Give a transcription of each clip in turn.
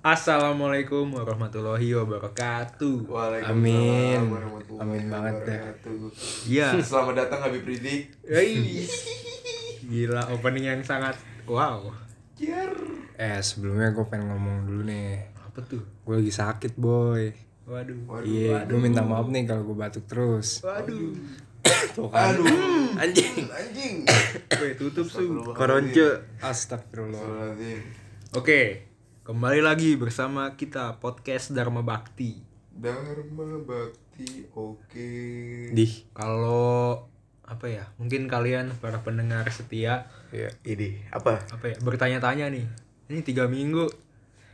Assalamualaikum warahmatullahi wabarakatuh. Waalaikumsalam Amin. warahmatullahi Amin banget wabarakatuh. Iya. Selamat datang Habib Rizik. Gila opening yang sangat wow. Yer. Eh sebelumnya gue pengen ngomong dulu nih Apa tuh? Gue lagi sakit boy Waduh. Waduh. Iya gue minta maaf nih kalau gue batuk terus Waduh. Tuh kan Aduh. Anjing Anjing. Weh, tutup su. Koronce Astagfirullah. Oke, kembali lagi bersama kita podcast Dharma Bakti. Dharma Bakti oke. Dih Kalau apa ya? Mungkin kalian para pendengar setia Iya Ini apa? apa ya bertanya-tanya nih. Ini tiga minggu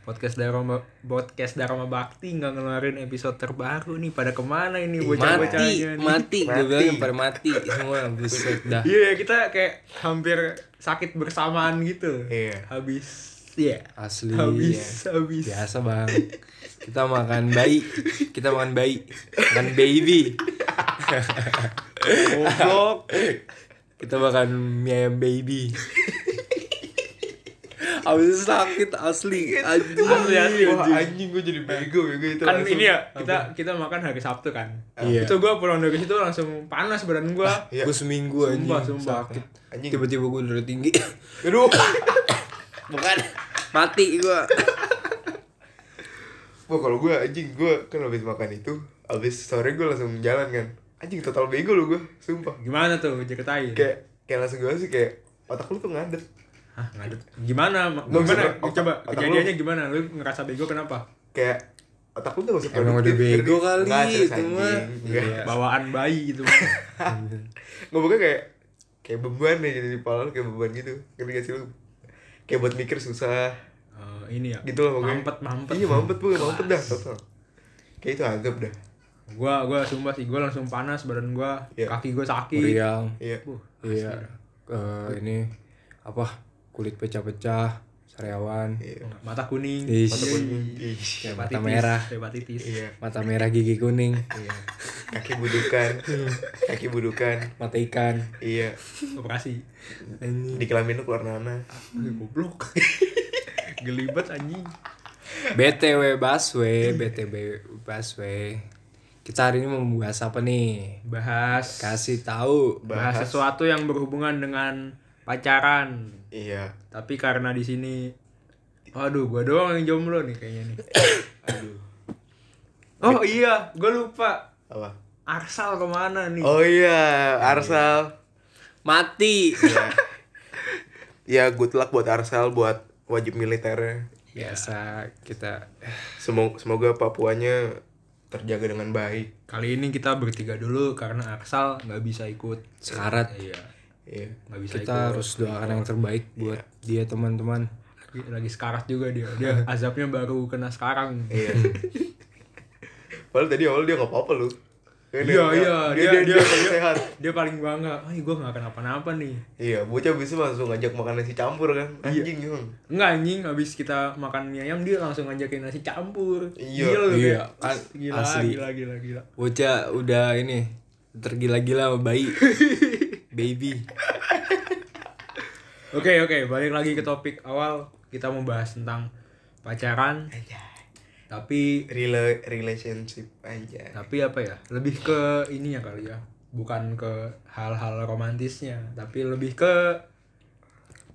podcast Dharma podcast Dharma Bakti nggak ngeluarin episode terbaru nih. Pada ke mana ini Mati bocah-bocahnya nih? Mati Gue Mati. bilang pada mati Semua buset dah Iya kita kayak hampir sakit bersamaan gitu. Iya. Habis ya. Asli Habis habis. Biasa bang Kita makan bayi Kita makan bayi Makan baby Goblok. Kita makan mie ayam baby Abis itu sakit asli Anjing Asli, asli. Wah anjing gue jadi bego bego itu. kan langsung. ini ya kita kita makan hari Sabtu kan. Iya. Itu gua pulang dari situ langsung panas badan gua. Iya. Gue seminggu anjing Sumpah, sumpah. sakit. Tiba-tiba gue darah tinggi Aduh. Bukan Mati gue Wah kalau gue anjing gue kan habis makan itu, habis sore gue langsung jalan kan. Anjing total bego lu gue, sumpah. Gimana tuh ceritain? Kayak kayak langsung gue sih kayak otak lu tuh ngadet. Hah, ngadet. Gimana? Ma- Nggak Gimana? otak- Coba otak kejadiannya gimana? Lu ngerasa bego kenapa? Kayak otak lu tuh gak usah Emang udah bego kali, Nggak, itu mah. Iya. Bawaan bayi gitu. Nggak pokoknya kayak kayak beban nih jadi di kepala lu kayak beban gitu. Ngerti gak sih lu? Kayak buat mikir susah. Eh, ini ya. Gitu lah pokoknya. Mampet, mampet. Iya mampet pokoknya mampet dah total. Kayak itu agap dah. Gua gua sumpah sih gua langsung panas badan gua, Iya. kaki gua sakit. Meriang Iya. Uh, Iya Eh, Ini Apa Kulit pecah-pecah Sariawan Iya. mata kuning. Ih. Mata kuning. Kayak mata merah Hepatitis. Iya. Mata merah gigi kuning Iya. Kaki budukan. Kaki budukan. Mata ikan Iya. Operasi. Anjing Di kelamin lu keluar nanah. Eh, Goblok. Gelibet anjing. BTW Baswe BTW Baswe Kita hari ini mau membahas apa nih Bahas Kasih tahu bahas Bahas. sesuatu yang berhubungan dengan pacaran. Iya. Tapi karena di sini Waduh, gua doang yang jomblo nih kayaknya nih. Aduh. Oh iya, gua lupa. Apa? Arsal ke mana nih? Oh iya, Arsal. Mati Iya. Ya, good luck buat Arsal buat wajib militernya. Biasa kita Semoga semoga Papuanya terjaga dengan baik. Kali ini kita bertiga dulu karena Arsal nggak bisa ikut. Sekarat Iya, Iya. nggak bisa Kita ikut. harus doakan yang terbaik buat dia teman-teman lagi, lagi sekarat juga dia. Dia azabnya baru kena sekarang. Iya. Padahal tadi awal dia nggak apa-apa lu. Iya, iya, dia dia- dia, dia, dia- sehat. Dia paling bangga. Ah, gue nggak kenapa-napa nih. Iya, bocah bisa langsung ngajak makan nasi campur kan. Anjing emang. Enggak anjing, habis kita makan mie ayam dia langsung ngajakin nasi campur. Iya. Gila lu, Iya, kan gila, asli. gila, gila, gila. Bocah udah ini tergila-gila sama bayi Baby Oke, oke, balik lagi ke topik awal. Kita mau bahas tentang pacaran. Tapi Rela relationship aja. tapi apa ya? Lebih ke ininya kali ya. Bukan ke hal-hal romantisnya, tapi lebih ke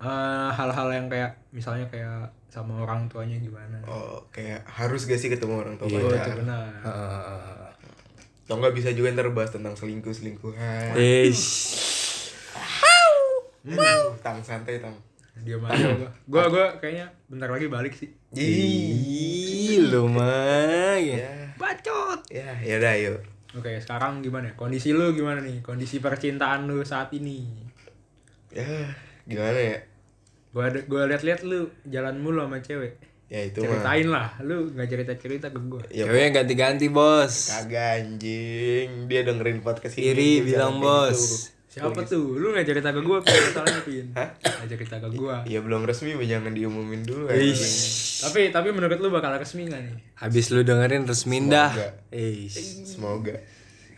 eh, hal-hal yang kayak misalnya kayak sama orang tuanya gimana. Oh, kayak harus gak sih ketemu orang tua itu pacar? benar. Atau nggak bisa juga ntar bahas tentang selingkuh-selingkuhan. Eish. Hmm, tang santai tang. Diam aja gua. Gua gua kayaknya bentar lagi balik sih. Ih, Ih, lumayan. ya, Bacot. ya, ya udah yuk. Oke, sekarang gimana ya? Kondisi lu gimana nih? Kondisi percintaan lu saat ini? Ya, gimana ya? Gua ada gua liat-liat lu jalan mulu sama cewek. Ya itu mah. Ceritain lah, lu nggak cerita-cerita ke gua. Ya, Ceweknya ganti-ganti bos. kagak anjing. Dia dengerin podcast ini. Iri dia bilang bos. gitu. Siapa tuh? Lu nggak cerita ke gua apa masalahnya, Pin? Nggak cerita ke gua. Ya belum resmi, jangan diumumin dulu. Eish. anjing. Tapi tapi menurut lu bakal resmi nggak nih? Habis lu dengerin resmin dah. Semoga. Eish. Semoga.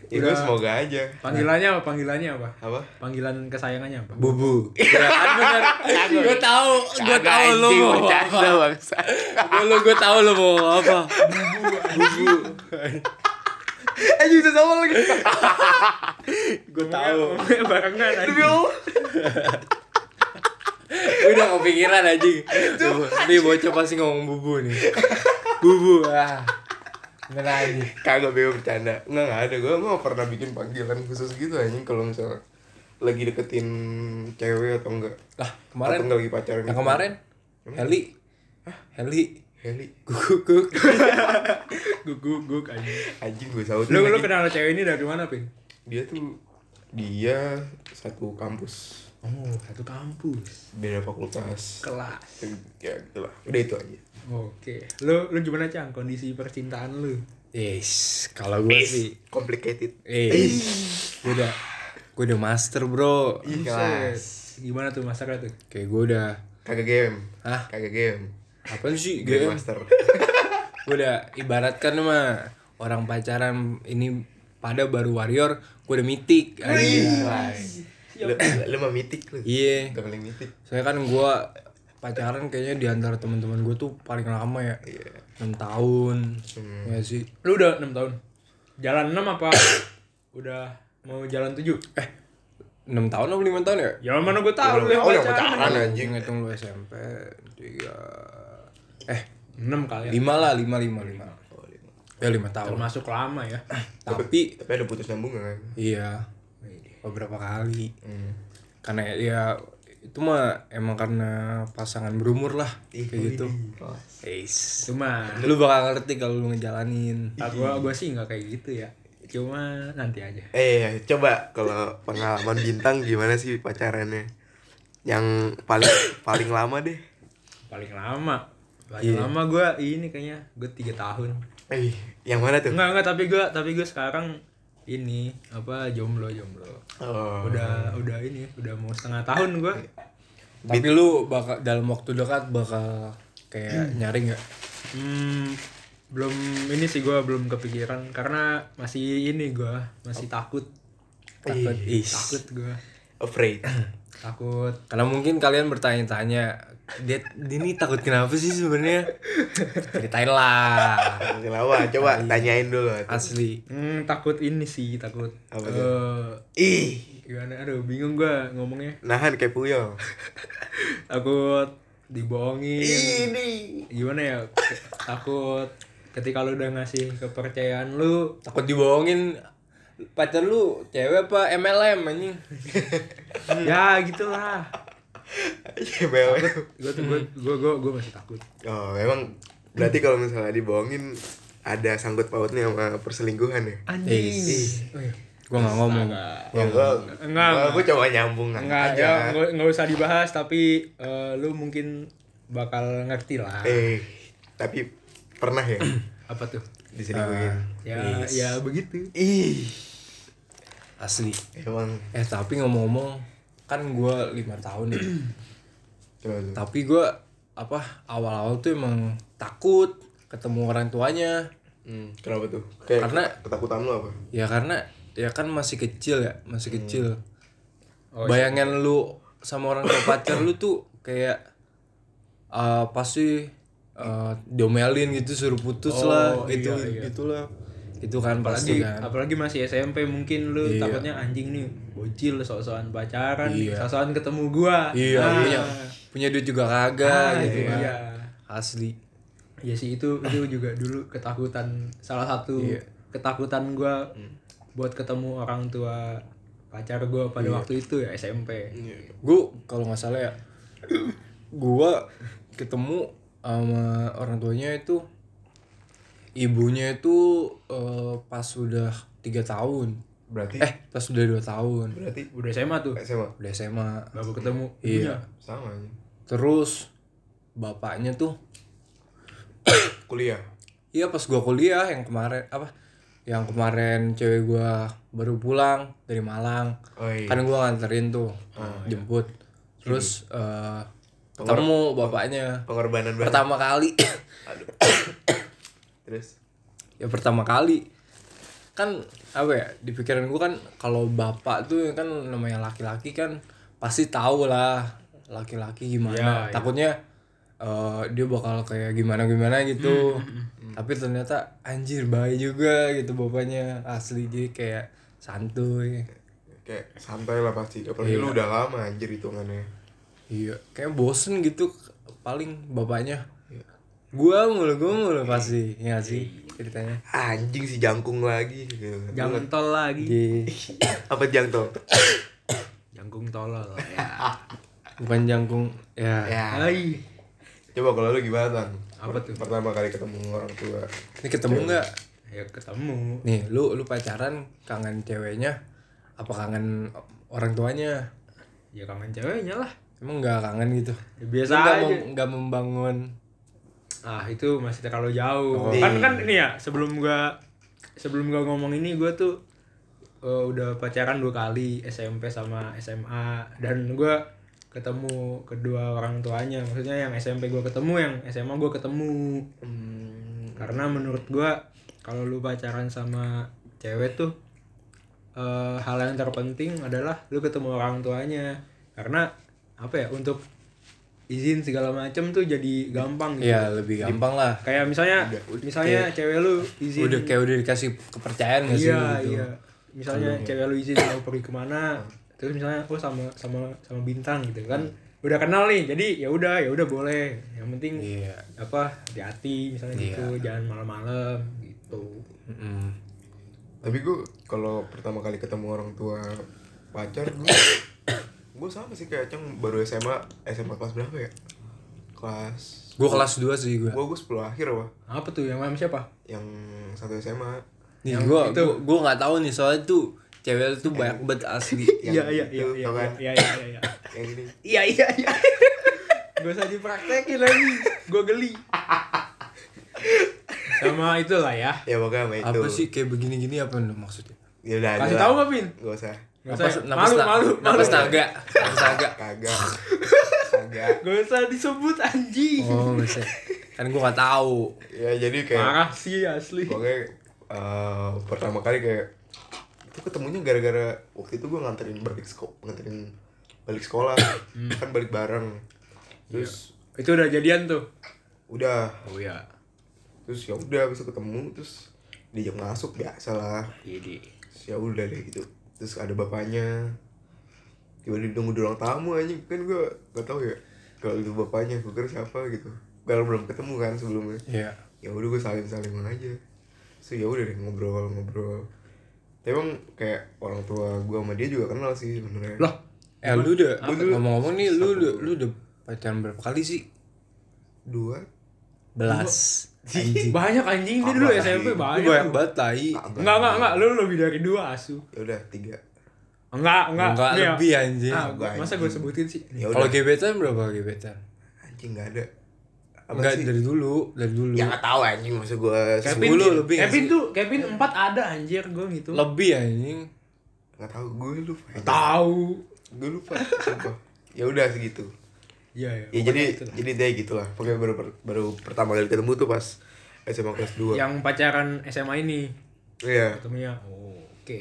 itu Udah. semoga aja Panggilannya apa? Panggilannya apa? apa Panggilan kesayangannya apa? bubu ya bener gue tahu gue tahu lu mau apa gue lu gue tahu lu mau apa bubu eh bisa sama lagi. Gue tahu. aja. allah. Udah kepikiran anjing. Nih bocah pasti ngomong bubu nih. Bubu ah. Bener aja. Kagak bego bercanda. Nggak nggak ada. Gue nggak pernah bikin panggilan khusus gitu anjing kalau misalnya lagi deketin cewek atau enggak lah kemarin? Atau enggak lagi pacaran yang gitu. kemarin? Heli? Heli? Heli. Guguk guguk Guk guk guk aja. anjing gue saut Lu lu kenal cewek ini dari mana, Pin? dia tuh dia satu kampus Oh, satu kampus. beda fakultas Kelas. ya gitu lah udah itu aja Oke. Lu lu gimana, Cang? Kondisi percintaan lu? Yes, kalau gue sih, complicated eh, gue udah, gue udah master bro. Buset. Gimana tuh masalah tuh? Kayak gue udah, kagak game Hah? kagak game apa sih game game? master gue udah ibaratkan mah orang pacaran ini pada baru warrior, gue udah mitik. lu, lu mah mitik lu Iya, udah paling mitik soalnya kan gue pacaran kayaknya di antara teman-teman gue tuh paling lama ya, iya enam tahun, ya sih. Lu udah 6 tahun. Jalan 6 apa? udah mau jalan 7? Eh, enam tahun atau lima tahun ya? Ya mana gue tahu oh lu yang pacaran anjing Ngitung lu SMP, tiga, eh 6 kali lima lah lima lima lima Oh, lima. ya lima tahun Termasuk lama ya. tapi tapi ada putus nyambung kan iya beberapa kali hmm. karena ya itu mah emang karena pasangan berumur lah kayak gitu Eis. Cuma lu bakal ngerti kalau lu ngejalanin ah, gua gua sih nggak kayak gitu ya. Cuma nanti aja. eh coba kalau pengalaman bintang gimana sih pacarannya yang paling paling lama deh Paling lama. Paling lama gua ini kayaknya gue tiga tahun. eh yang mana tuh Enggak enggak tapi gua tapi gua sekarang ini apa jomblo jomblo. oh. Udah udah ini udah mau setengah tahun gua. tapi lu bakal dalam waktu dekat bakal kayak nyari nggak Hmm, belum ini sih gua belum kepikiran karena masih ini gua masih takut. Takut, Is. takut gua. Afraid Takut. karena mungkin kalian bertanya-tanya dia dia ini takut kenapa sih sebenarnya ceritain lah kenapa coba tanyain dulu asli Hmm, takut ini sih, takut. Apa eh ih gimana? Aduh, bingung gua ngomongnya. nahan kayak puyol Takut dibohongin. ini Gimana ya? Takut ketika lu udah ngasih kepercayaan lu, takut dibohongin pacar lu cewek apa MLM anjing ya gitulah. Iya, bel. Gua tuh gua gua gua, gua masih takut. oh emang berarti kalau misalnya dibohongin ada sangkut pautnya sama perselingkuhan ya Anjing. Oh, iya. gua nggak ngomong ya gua Enggak, gua, gua coba nyambung Enggak, aja ya nggak nggak usah dibahas tapi eh, lu mungkin bakal ngerti lah. eh tapi pernah ya Apa tuh? Diselingkuhin. Ya Yes. ya begitu. ih. Asli. Emang. Eh tapi ngomong-ngomong kan gua lima tahun ya. Coba tuh tapi gua apa awal-awal tuh emang takut ketemu orang tuanya. Hmm, kenapa tuh? Kayak Karena- ketakutan lu apa? Ya karena ya kan masih kecil ya masih kecil. Oh, bayangan lu sama orang tua pacar lu tuh kayak eh pasti eh, diomelin gitu suruh putus Oh, lah iya, gitu iya. gitulah itu kan pasti apalagi kan apalagi masih SMP mungkin lu Iya. takutnya anjing nih bocil sok-sokan pacaran Iya. sok-sokan ketemu gua iya Ah. punya punya duit juga kagak Ah, gitu kan iya. asli ya sih itu itu juga dulu ketakutan salah satu Iya. ketakutan gua buat ketemu orang tua pacar gua pada Iya. waktu itu ya SMP gue kalau nggak salah ya gua ketemu sama orang tuanya itu ibunya itu eh, pas sudah tiga tahun. Berarti? Eh pas sudah dua tahun. Berarti? Udah SMA tuh? SMA udah SMA baru ketemu iya. sama aja. Terus bapaknya tuh kuliah? Iya pas gua kuliah yang kemarin apa yang kemarin cewek gua baru pulang dari Malang. Oh iya. Kan gua nganterin tuh jemput. Terus eh, ketemu bapaknya. pengorbanan banget pertama kali. Aduh. Terus? Ya pertama kali. Kan apa ya di pikiran gue kan kalau bapak tuh kan namanya laki-laki kan pasti tahu lah laki-laki gimana. Iya, iya. takutnya eh, dia bakal kayak gimana gimana gitu tapi ternyata anjir baik juga gitu bapaknya. Asli jadi kayak santuy. Kayak santai lah pasti. Apalagi Iya. lu udah lama anjir hitungannya iya kayak bosen gitu paling bapaknya gua mulu gua mulu pasti ya sih ceritanya anjing si jangkung lagi. Jangan tol lagi. Iya. apa jangtol Jangkung tolol ya. bukan jangkung ya ya Hai. coba kalau lu gimana Tan? Apa tuh? pertama kali ketemu orang tua ini ketemu nggak Ya ketemu. nih lu lu pacaran kangen ceweknya apa kangen orang tuanya Ya kangen ceweknya lah. Emang nggak kangen gitu Ya, biasa nggak aja. mem- nggak membangun Ah itu masih terlalu jauh. Oh. Kan kan ini ya sebelum gua sebelum gua ngomong ini gua tuh eh, udah pacaran dua kali SMP sama SMA dan gua ketemu kedua orang tuanya. Maksudnya yang SMP gua ketemu, yang SMA gua ketemu. hmm, Karena menurut gua kalau lu pacaran sama cewek tuh eh, hal yang terpenting adalah lu ketemu orang tuanya. Karena apa ya untuk izin segala macem tuh jadi gampang gitu. Ya lebih gampang lah. kayak misalnya misalnya cewek lu izin. udah kayak udah dikasih kepercayaan gak sih iya gitu? iya. Misalnya cewek lu izin mau pergi ke mana terus misalnya oh sama sama sama bintang gitu kan. Udah kenal nih jadi ya udah ya udah boleh. Yang penting iya. apa hati-hati misalnya gitu jangan malam-malam gitu. Mm-mm. tapi gue kalau pertama kali ketemu orang tua pacar gue gue sama sih kayak Ceng baru SMA SMA kelas berapa ya? Kelas gua kelas 2 sih gua. Gue gue 10 akhir apa? Apa tuh yang sama siapa? Yang satu SMA nih Yang gua itu. gua gua nggak tahu nih soalnya tuh cewek tuh banyak banget asli. Yang iya iya itu, iya iya tau kan? iya iya iya iya. Yang ini. Iya iya iya. Gak usah dipraktekin lagi. Gue geli. Sama itulah ya. Ya pokoknya sama itu. apa sih kayak begini-gini apa nih maksudnya? Ya udah kasih tahu nggak pin gak usah Gak Napas, usah. napas, malu, na- malu, malu. napas naga, napas naga. kagak kagak Gak usah disebut anjing. Oh, bisa. Kan gua nggak tahu. ya jadi kayak Parah sih asli. pokoknya eh, pertama kali kayak itu ketemunya gara-gara waktu itu gue nganterin balik sekolah nganterin balik sekolah kan balik bareng terus Itu udah jadian tuh. udah Oh iya. terus ya udah bisa ketemu terus diajak masuk biasa lah Jadi. Terus ya udah deh gitu terus ada bapaknya. Tiba-tiba nunggu di ruang tamu anjing. Kan gue gak tahu ya kalau itu bapaknya gue kira siapa gitu. Kalau belum ketemu kan sebelumnya. Iya. ya udah gue saling salingan aja. So ya udah deh ngobrol ngobrol tapi emang kayak orang tua gue sama dia juga kenal sih sebenarnya. Loh, Eh lu udah ngomong-ngomong nih lu udah lu udah pacaran berapa kali sih? dua. Belas. Anjing. banyak anjing dia dulu. SMP banyak. banyak banget tai. Enggak, enggak, enggak. Lu lebih dari dua asu. ya udah tiga Enggak, enggak. Enggak ya. lebih anjing. Ah, Enggak, masa gue sebutin sih? ya Kalau gebetan berapa gebetan? anjing nggak ada apa Enggak sih dari dulu, dari dulu. ya nggak tahu anjing maksud gue Kevin, Sepuluh lebih nggak Kevin tuh, Kevin empat ada anjir gue gitu. Lebih anjing. nggak tahu gue lupa Tahu. gue lupa ya udah segitu Iya, iya. ya jadi itu lah. jadi deh gitulah pokoknya baru baru pertama kali ketemu tuh pas SMA kelas 2 yang pacaran SMA ini iya ketemunya. Oh, oke.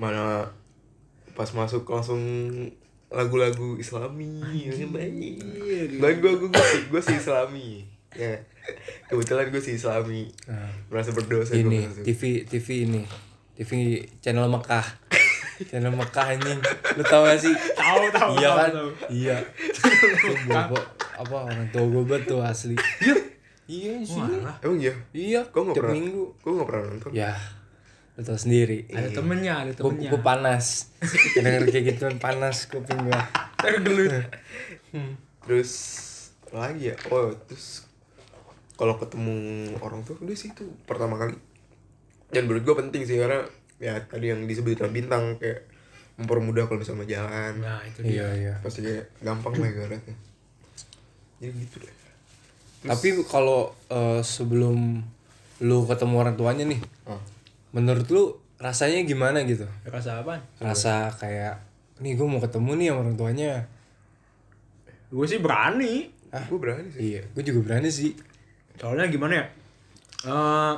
mana pas masuk langsung lagu-lagu Islami yang banyak banget gue gue gue sih gue sih Islami ya kebetulan gue sih Islami Nah, merasa berdosa ini TV TV ini. TV channel Mekah. Channel Mekah anjing. Lu tau gak sih? Tahu, tahu, Iya kan? tahu. Iya. Tuh bapak apa orang tua gue banget tuh asli. Iya. Iya sih. Emang iya Iya. kok nggak pernah minggu. kok nggak pernah nonton Ya. Lu tau sendiri. Ada temennya, ada Gue temennya. panas. Denger kayak gitu panas kuping gua. Tergelut. terus lagi ya oh terus kalau ketemu orang tua udah sih itu pertama kali dan menurut gue penting sih karena ya tadi yang disebut bintang kayak mempermudah kalau misalnya jalan Nah, itu dia. Iya iya. pasti kayak gampang lah ibaratnya jadi gitu deh Tapi kalau eh, sebelum lu ketemu orang tuanya nih, oh. menurut lu rasanya gimana gitu? Rasa apaan? Rasa kayak nih gue mau ketemu nih sama orang tuanya. Gue sih berani. gue berani sih Iya, gue juga berani sih. Soalnya gimana ya? Eh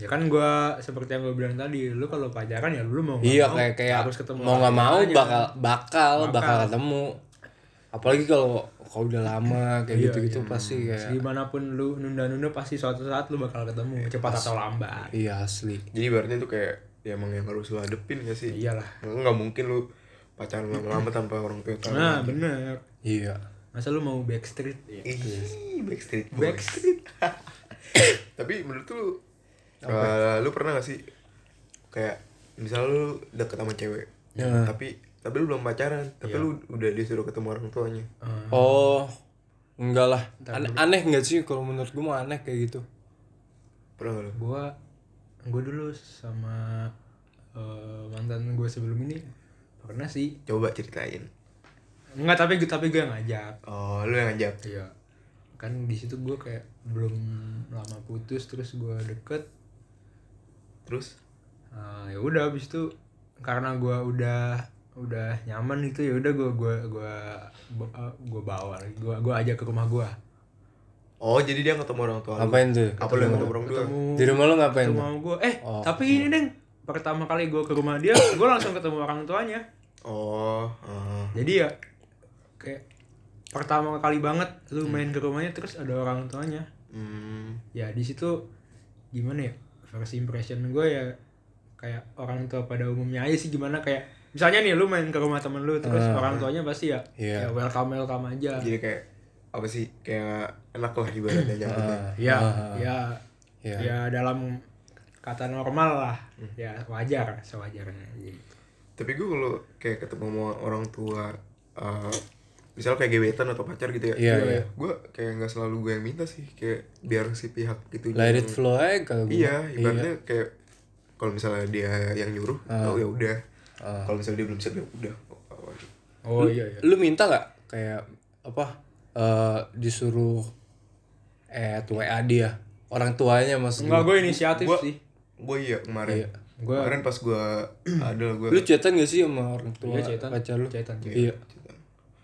ya kan gua seperti yang gue bilang tadi lu kalau pacaran ya lu mau iya mau, kayak kayak harus ketemu mau nggak mau tuanya. bakal bakal bakal. Bakal. ketemu. Apalagi kalau kalau udah lama kayak Iya, gitu gitu pasti kayak gimana pun lu nunda-nunda pasti suatu saat lu bakal ketemu cepat atau lambat. iya asli. Jadi ibaratnya tuh kayak ya emang yang harus lu hadepin gak sih? Iyalah. Nggak mungkin lu pacaran lama-lama tanpa orang tua tahu. Nah bener. Iya. Masa lu mau backstreet? Ya. Ih, Backstreet Boys. backstreet Tapi menurut lu eh, lu pernah gak sih kayak misal lu deket sama cewek, Ya. tapi tapi lu belum pacaran, tapi lu udah disuruh ketemu orang tuanya. Eh, oh enggak lah An- aneh nggak sih kalau menurut gue mah aneh kayak gitu Pernah gak lu? gua gua dulu sama eh, mantan gue sebelum ini pernah sih Coba ceritain. enggak tapi tapi gue yang ngajak Oh, lu yang ngajak. iya kan di situ gue kayak belum lama putus terus gue deket Terus Ah, ya udah habis itu karena gue udah udah nyaman gitu ya udah gue gue gue gue bawa gue gue ajak ke rumah gue Oh, jadi dia ketemu orang tua ngapain tuh? Apa lu yang ketemu orang tua? ketemu di rumah lu ngapain ke tuh? rumah gue eh Oh, tapi ini deng pertama kali gue ke rumah dia gue langsung ketemu orang tuanya. Oh, ah. jadi ya kayak pertama kali banget lu main ke rumahnya terus ada orang tuanya. Hmm. ya di situ gimana ya first impression gue ya kayak orang tua pada umumnya aja sih gimana kayak misalnya nih lu main ke rumah temen lu terus orang tuanya pasti ya Iya. ya welcome welcome aja Jadi kayak apa sih? Kayak enak lah ibaratnya nyambutnya. ya Ah. ya Iya. ya dalam kata normal lah ya wajar sewajarnya gitu. Tapi gue kalau kayak ketemu sama orang tua, eh misal kayak gebetan atau pacar gitu ya, Iya, iya. gue kayak nggak selalu gue yang minta sih, kayak biar si pihak itu let it flow aja kalau gue Iya, ibaratnya kayak kalau misalnya dia yang nyuruh, oh ya udah. Ah. Kalau misalnya dia belum siap ya udah. Oh, oh. oh iya iya lu minta nggak kayak apa eh disuruh eh WA dia orang tuanya maksud enggak gue gue inisiatif Gua- sih Gue iya kemarin. Iya. Gua- kemarin pas gue ada gue lu chatan gak sih sama orang tua Iya, chatan. pacar lu Chatan. iya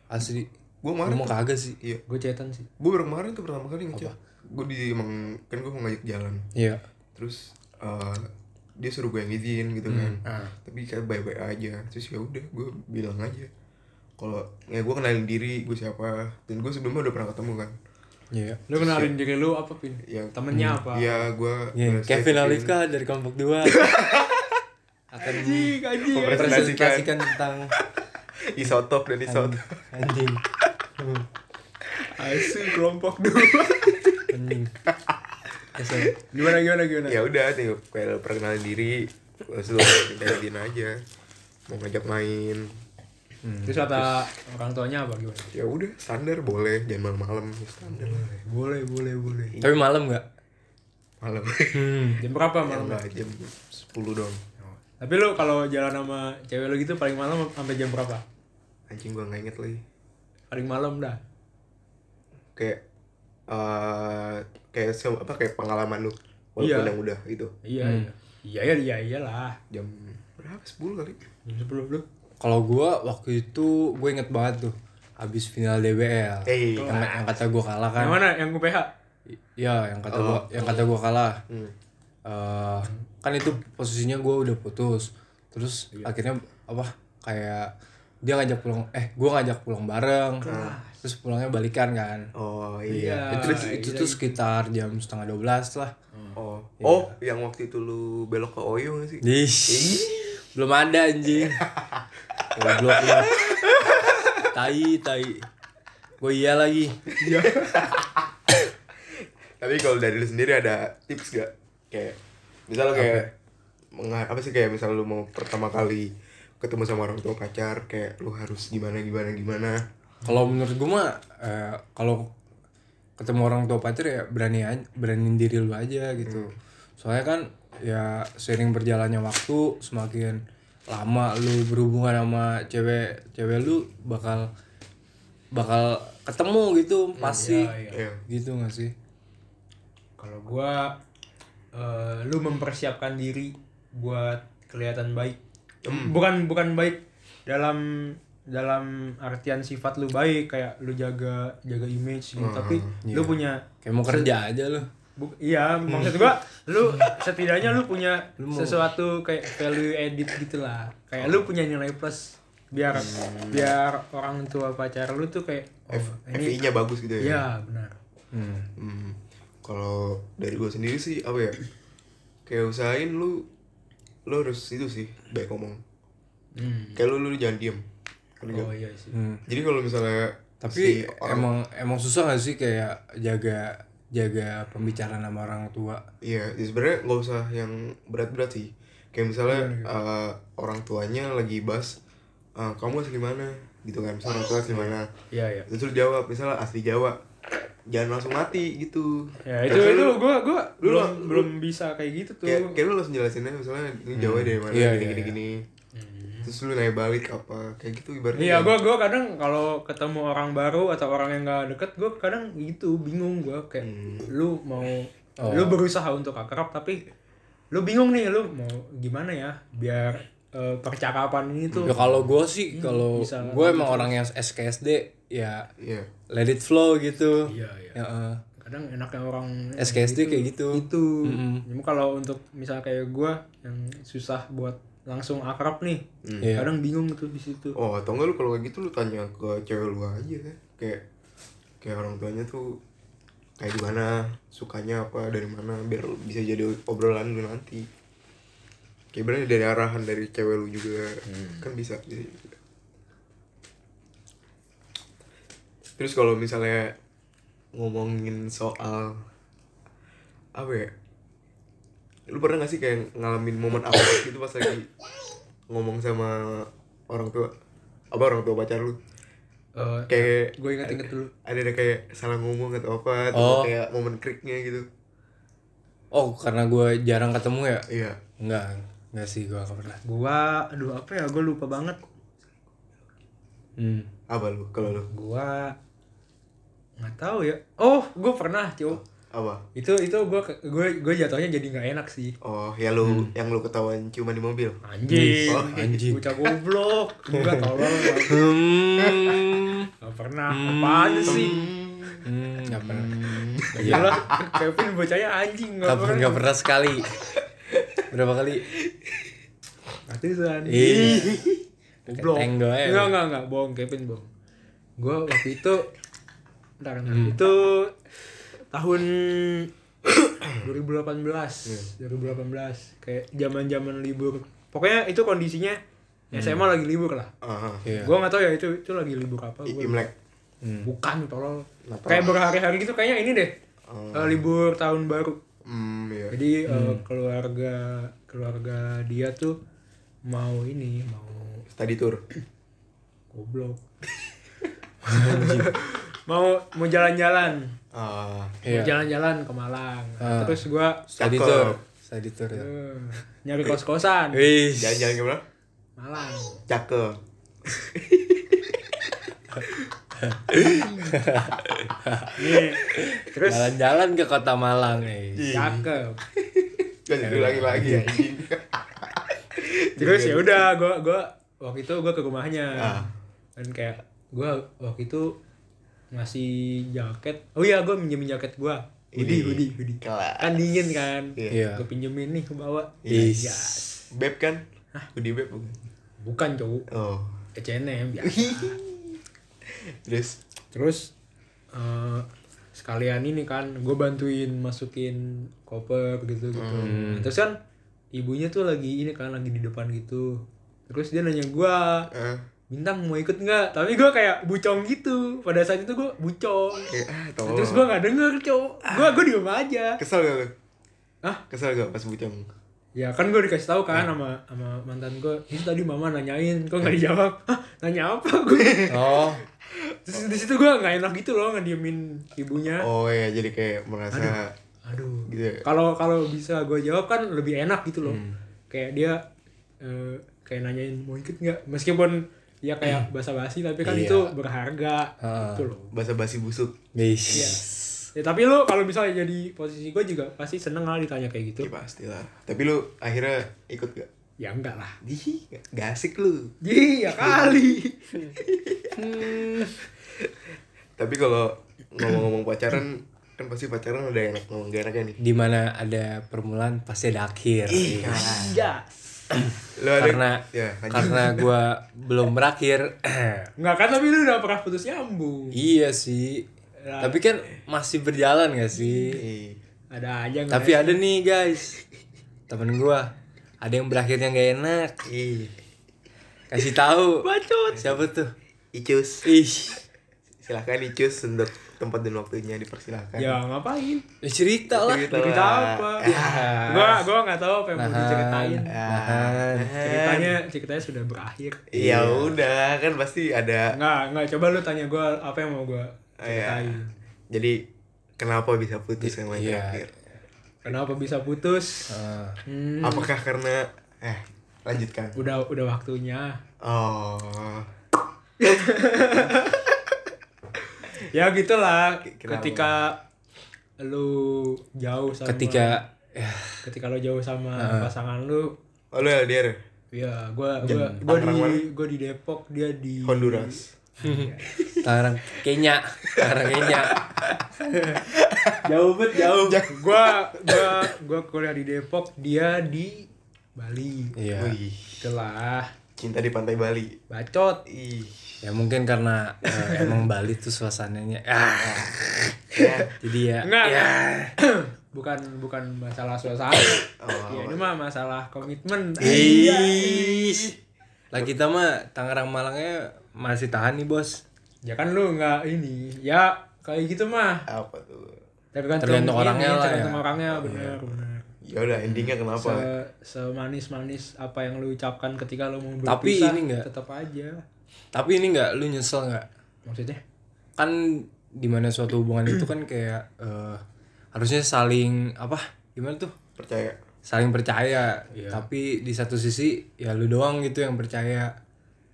asli. Gue kemarin mau kagak sih. Iya. Gue cetan sih. Gue baru kemarin tuh pertama kali ngechat. Gue di emang kan gue mau ngajak jalan. Iya. Terus eh, dia suruh gue yang izin gitu kan. Ah. tapi kayak baik baik aja. Terus ya udah gue bilang aja. Kalau ya gue kenalin diri gue siapa. Dan gue sebelumnya udah pernah ketemu kan. Iya. Lu kenalin diri lu apa pin? yang temennya apa? Iya, gue Iya, Kevin Alifka dari kelompok 2 akan anjing anjing. mempresentasikan tentang isotop dan isotop. Anjing. Asu kelompok dua. Anjing. Gimana gimana gimana? Ya udah nih kayak perkenalan diri. Terus lu minta aja. Mau ngajak main. Terus kata orang tuanya apa gimana? Ya udah standar boleh. Jangan malam-malam ya standar boleh boleh boleh. Tapi malam nggak? Malam. Hmm. jam berapa ya malam? enggak jam 10 dong. Tapi lu kalau jalan sama cewek lu gitu paling malam sampai jam berapa anjing gua nggak inget lagi. Paling malam dah. Kayak eh kayak se apa kayak pengalaman lu walaupun Iya. yang udah itu. Iya iya. Iya iya iya iyalah. Jam berapa? 10 kali. Jam sepuluh lu kalau gua waktu itu gue inget banget tuh habis final DBL eh yang, yang kata gua kalah kan. Yang mana? Yang UPH Iya, yang kata gua, yang kata gua kalah. Hmm. Eh, kan itu posisinya gua udah putus. Terus akhirnya apa? Kayak dia ngajak pulang, eh gua ngajak pulang bareng. Terus pulangnya balikan kan. oh Iya. iya itu itu tuh sekitar jam setengah 12 lah. oh oh yang waktu itu lu belok ke Oyo gak sih Ish, belum ada anjing. Goblok lu. Tai, tai. Gue iya lagi. tapi kalau dari lu sendiri ada tips gak kayak misal kayak menga- apa sih kayak misal lu mau pertama kali ketemu sama orang tua pacar kayak lu harus gimana gimana gimana. Kalau menurut gue mah eh, kalau ketemu orang tua pacar ya berani aja, beraniin diri lu aja gitu. Soalnya kan ya sering berjalannya waktu semakin lama lu berhubungan sama cewek cewek lu bakal bakal ketemu gitu pasti. Iya. gitu gak sih? Kalau gua eh, lu mempersiapkan diri buat kelihatan baik bukan bukan baik. Dalam dalam artian sifat lu baik kayak lu jaga jaga image gitu. Tapi lu punya kayak mau kerja aja lu. Bu- iya maksud gua lu setidaknya lu punya sesuatu kayak value edit gitu lah. Kayak lu punya nilai plus. Biar biar orang tua pacar lu tuh kayak oh ini FI-nya bagus gitu ya? Iya benar. Hmm. Hmm, kalau dari gue sendiri sih apa ya? Kayak usahain lu lu harus itu sih baik ngomong. Hmm. kayak lu lu jangan diem. Ngerti nggak? oh iya sih. Hmm. jadi kalau misalnya Tapi si orang emang emang susah gak sih kayak jaga jaga pembicaraan sama orang tua? iya ya sebenarnya nggak usah yang berat-berat sih. Kayak misalnya eh, orang tuanya lagi bahas "Eh, kamu asli mana? Gitu kan misalnya orang tua asli mana. iya. Iya terus lu jawab misalnya asli Jawa jangan langsung mati gitu. Ya itu Misalnya itu lu- gua gua lu- belum lu- belum bisa kayak gitu tuh. kayak, kayak lu langsung jelasinnya misalnya ini Jawa dari mana Iya, gini iya, gini iya. gini terus lu nanya balik apa kayak gitu ibaratnya Iya, gua gua kadang kalau ketemu orang baru atau orang yang gak deket, gua kadang gitu bingung gua. Kayak lu mau lu berusaha untuk akrab tapi lu bingung nih lu mau gimana ya biar eh, percakapan ini tuh. Ya kalau gue sih kalau bisa gue emang orang yang SKSD ya iya let it flow gitu. iya iya. Ya, eh. Kadang enaknya orang SKSD kayak gitu. itu. Cuma kalau untuk misal kayak gua yang susah buat langsung akrab nih, Iya. kadang bingung tuh di situ. oh atau enggak lu kalau kayak gitu lu tanya ke cewek lu aja kan kayak kayak orang tuanya tuh kayak gimana sukanya apa dari mana biar bisa jadi obrolan lu nanti kayak berarti dari arahan dari cewek lu juga kan bisa bisa terus kalau misalnya ngomongin soal apa ya lu pernah gak sih kayak ngalamin momen apa gitu pas lagi ngomong sama orang tua apa orang tua pacar lu Eh, kayak gue inget-inget dulu. ada ada kayak salah ngomong atau apa atau Oh. kayak momen kriknya gitu Oh karena gue jarang ketemu ya? iya Enggak, enggak sih gue gak pernah. Gua aduh apa ya? Gua lupa banget. Hmm. apa lu kalau lu Gua nggak tahu ya. Oh, gua pernah, Cuk. apa Itu itu gua ke- gue gue jatuhnya jadi nggak enak sih. oh ya lu yang lu ketahuan cuma di mobil Anjing. Oh, anjing. Bocah goblok. Enggak tolol. Hmm. Gak pernah. Apaan sih? Hmm, gak pernah. Gila, Kevin bocahnya anjing Gak pernah, gak pernah sekali. Berapa kali? Ratusan. Ih. Goblok. Enggak, enggak, enggak, bohong Kevin, bohong. Gua waktu itu Bentar, bentar. Hmm. Itu tahun 2018. 2018 kayak zaman-zaman libur. Pokoknya itu kondisinya SMA lagi libur lah. ah Iya. Gua nggak tahu ya itu itu lagi libur apa. I- Gua imlek Bukan tolol. Kayak berhari-hari gitu kayaknya ini deh. Oh. Eh, libur tahun baru. hmm iya Jadi eh, keluarga keluarga dia tuh mau ini mau study tour goblok. mau mau jalan-jalan. ah Mau Iya. jalan-jalan ke Malang. Ah. Terus gua Study Cakep. tour. Study tour ya. eh, nyari kos-kosan jalan-jalan ke mana Malang. cakep Nih. Terus Jalan-jalan ke kota Malang eh. cakep. kan diulangi lagi anjing Terus ya udah gua gua waktu itu gua ke rumahnya. Ah. Dan kayak gua waktu itu ngasih jaket. Oh iya gua minjemin jaket gua. Hoodie, Ini. hoodie, hoodie. Kelas. Kan dingin kan. Iya. Gua pinjemin nih ke bawah. Is. Gas. beb kan Hoodie beb bukan Bukan cowok. oh H&M biasa. terus Terus eh, sekalian ini kan gue bantuin masukin koper gitu gitu. Hmm. Terus kan ibunya tuh lagi ini kan lagi di depan gitu. Terus dia nanya gua, ah bintang mau ikut nggak? Tapi gua kayak bucong gitu. Pada saat itu gua bucong. kayak ah Terus gua nggak denger cowok. Gua gua diem aja. kesel gak lu Hah? kesel gak pas bucong Ya kan gue dikasih tahu kan sama sama mantan gue. Ini tadi mama nanyain, kok nggak dijawab? Hah, nanya apa gue? Oh. Terus di situ gue nggak enak gitu loh ngediemin ibunya. oh iya jadi kayak merasa Aduh. gitu ya Kalau kalau bisa gue jawab kan lebih enak gitu loh. Kayak dia eh, kayak nanyain mau ikut nggak? Meskipun ya kayak basa-basi tapi kan Iya. itu berharga Ah. gitu loh. bahasa basi busuk Wis. Iya. Ya tapi lu kalau misalnya jadi posisi gue juga pasti seneng lah ditanya kayak gitu. ya pastilah tapi lu akhirnya ikut gak Ya enggak lah. Ih, gak asik lu Iya kali. tapi kalau ngomong-ngomong pacaran kan pasti pacaran ada enak ngomong gak enaknya nih di mana ada permulaan pasti ada akhir Iya. Gas. lo ada karena ya lanjut. karena gua belum berakhir. Enggak kan tapi lu udah pernah putus nyambung. iya sih. Ya. tapi kan masih berjalan gak sih? Ih, Ada aja nggak tapi ada nih guys. Temen gua. Ada yang berakhirnya gak enak. Ih kasih tahu. Siapa tuh? Icus. Ih silahkan Icus untuk tempat dan waktunya dipersilahkan Ya ngapain? ya cerita lah Cerita Cerita lah. apa? Ya. Gua gua nggak tahu apa yang mau diceritain. Nahan. Ceritanya ceritanya sudah berakhir. ya udah kan pasti ada Enggak, enggak coba lu tanya gua apa yang mau gua Ah, iya. ceritain. jadi kenapa bisa putus yang Iya. terakhir Kenapa bisa putus? Ah. Hmm, apakah karena eh lanjutkan udah udah waktunya. oh Ya gitulah. Kenapa? Ketika lu jauh sama ketika ya, ketika lu jauh sama Ah. pasangan lu. Oh lu LDR ya? ya gua gua gua Tangerang di gua di Depok dia di Honduras. Tangerang Kenya. Tangerang Kenya. Jauh bet jauh. Gua gua gua kuliah di Depok dia di Bali. Iya. Itulah cinta di pantai Bali. Bacot. Ih. Ya mungkin karena eh, emang Bali tuh suasananya ah. Ya. Jadi ya Enggak. ya. Bukan bukan masalah suasana. Oh. ya ini mah masalah komitmen. Ih. lah kita mah Tangerang Malangnya masih tahan nih bos. Ya kan lu nggak ini. Ya kayak gitu mah. Apa tuh? Tergantung, Tergantung ini, orangnya lah tergantung ya. orangnya benar benar ya udah endingnya kenapa? Se semanis manis apa yang lu ucapkan ketika lu mau berpisah Tapi ini nggak- tetap aja. Tapi ini nggak? Lu nyesel nggak? Maksudnya? Kan di mana suatu hubungan itu kan kayak eh, harusnya saling apa? Gimana tuh? Percaya. Saling percaya. Iya. tapi di satu sisi ya lu doang gitu yang percaya.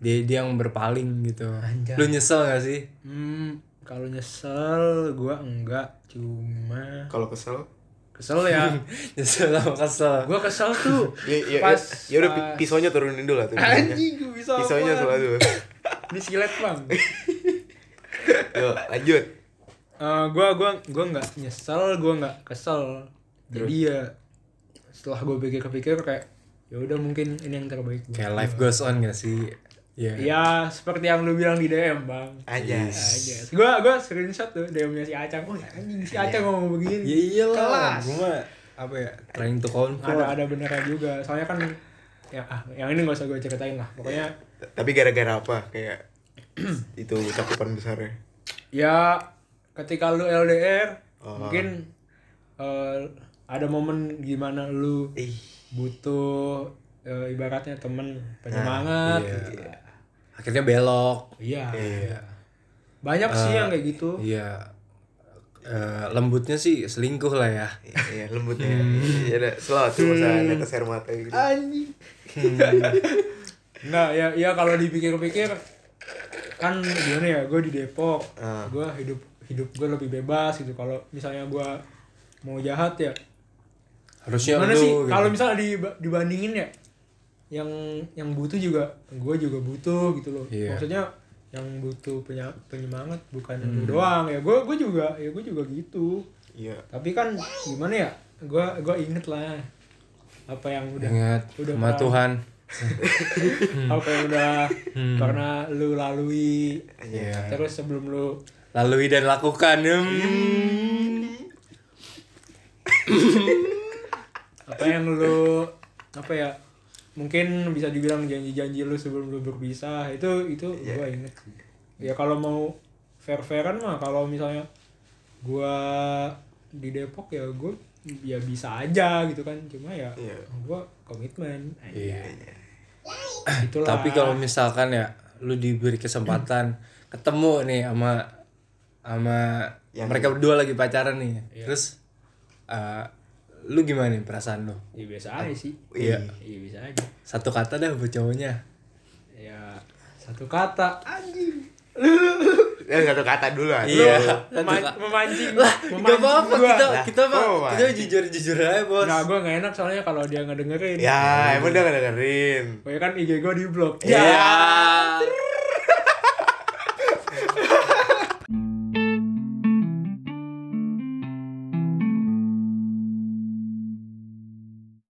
Dia dia yang berpaling gitu. Anjay. lu nyesel gak sih? Hmm kalau nyesel gua enggak. Cuma kalau kesel kesel ya. Nyesel sama kesel. Gua kesel tuh. Ya ya pas ya, ya udah pas- pi- pisaunya turunin dulu lah turunin anjing gua bisa pisaunya selalu. Ini silet bang. Yuk, lanjut. Eh, gua gua gua nggak nyesel gua nggak kesel. Jadi ya setelah gua pikir-pikir kayak ya udah mungkin ini yang terbaik. Kayak life goes on gak sih ya ya seperti yang lu bilang di DM bang. Aja. Aja. Gua gua screenshot tuh DM-nya si Acang. Oh ya anjing si Acang ngomong begini. Ya iyalah Kelas. gue mah apa ya trying to comfort ada ada benernya juga. Soalnya kan ya ah yang ini gak usah gue ceritain lah. Pokoknya tapi gara-gara apa? Kayak itu cakupan besarnya? Ya ketika lu LDR Oh. mungkin eh, ada momen gimana lu ih. butuh eh, ibaratnya temen penyemangat iya. gitu. Akhirnya belok. Iya. Iya. banyak sih yang kayak gitu. iya. Eh, lembutnya sih selingkuh lah ya. Iya lembutnya. Ya udah slow tuh masa netes air mata gitu. Anjing. Nah ya ya kalau dipikir-pikir kan gimana ya gue di Depok Ah. gue hidup hidup gue lebih bebas gitu. Kalau misalnya gue mau jahat ya harusnya gimana lu sih? gitu. kalau misalnya diba- dibandingin ya yang yang butuh juga gue juga butuh gitu loh Iya. maksudnya yang butuh penya, penyemangat bukan Hmm. lu doang ya gue gue juga ya gue juga gitu iya tapi kan gimana ya gue gue inget lah apa yang udah ingat udah sama pernah- Tuhan apa yang udah Hmm. pernah lu lalui Iya. terus sebelum lu lalui dan lakukan hmm. apa yang lu apa ya mungkin bisa dibilang janji-janji lu sebelum lu berpisah itu itu Iya. gua inget sih. ya kalau mau fair fairan mah kalau misalnya gua di Depok ya gua ya bisa aja gitu kan cuma ya Iya. gua komitmen Iya. itulah tapi kalau misalkan ya lu diberi kesempatan ketemu nih sama sama Yang- mereka berdua lagi pacaran nih terus eh, lu gimana nih perasaan lu? Ya biasa aja sih. Iya. iya bisa aja. Satu kata dah buat cowoknya. Ya satu kata. Anjing. Ya satu kata dulu lah. Iya. Memancing lah memancing gak apa-apa gua. kita kita mah oh, kita anjing. jujur jujur aja bos. Nah, gue gak enak soalnya kalau dia nggak dengerin. ya emang dia gak dengerin Gue kan IG gue di blok. ya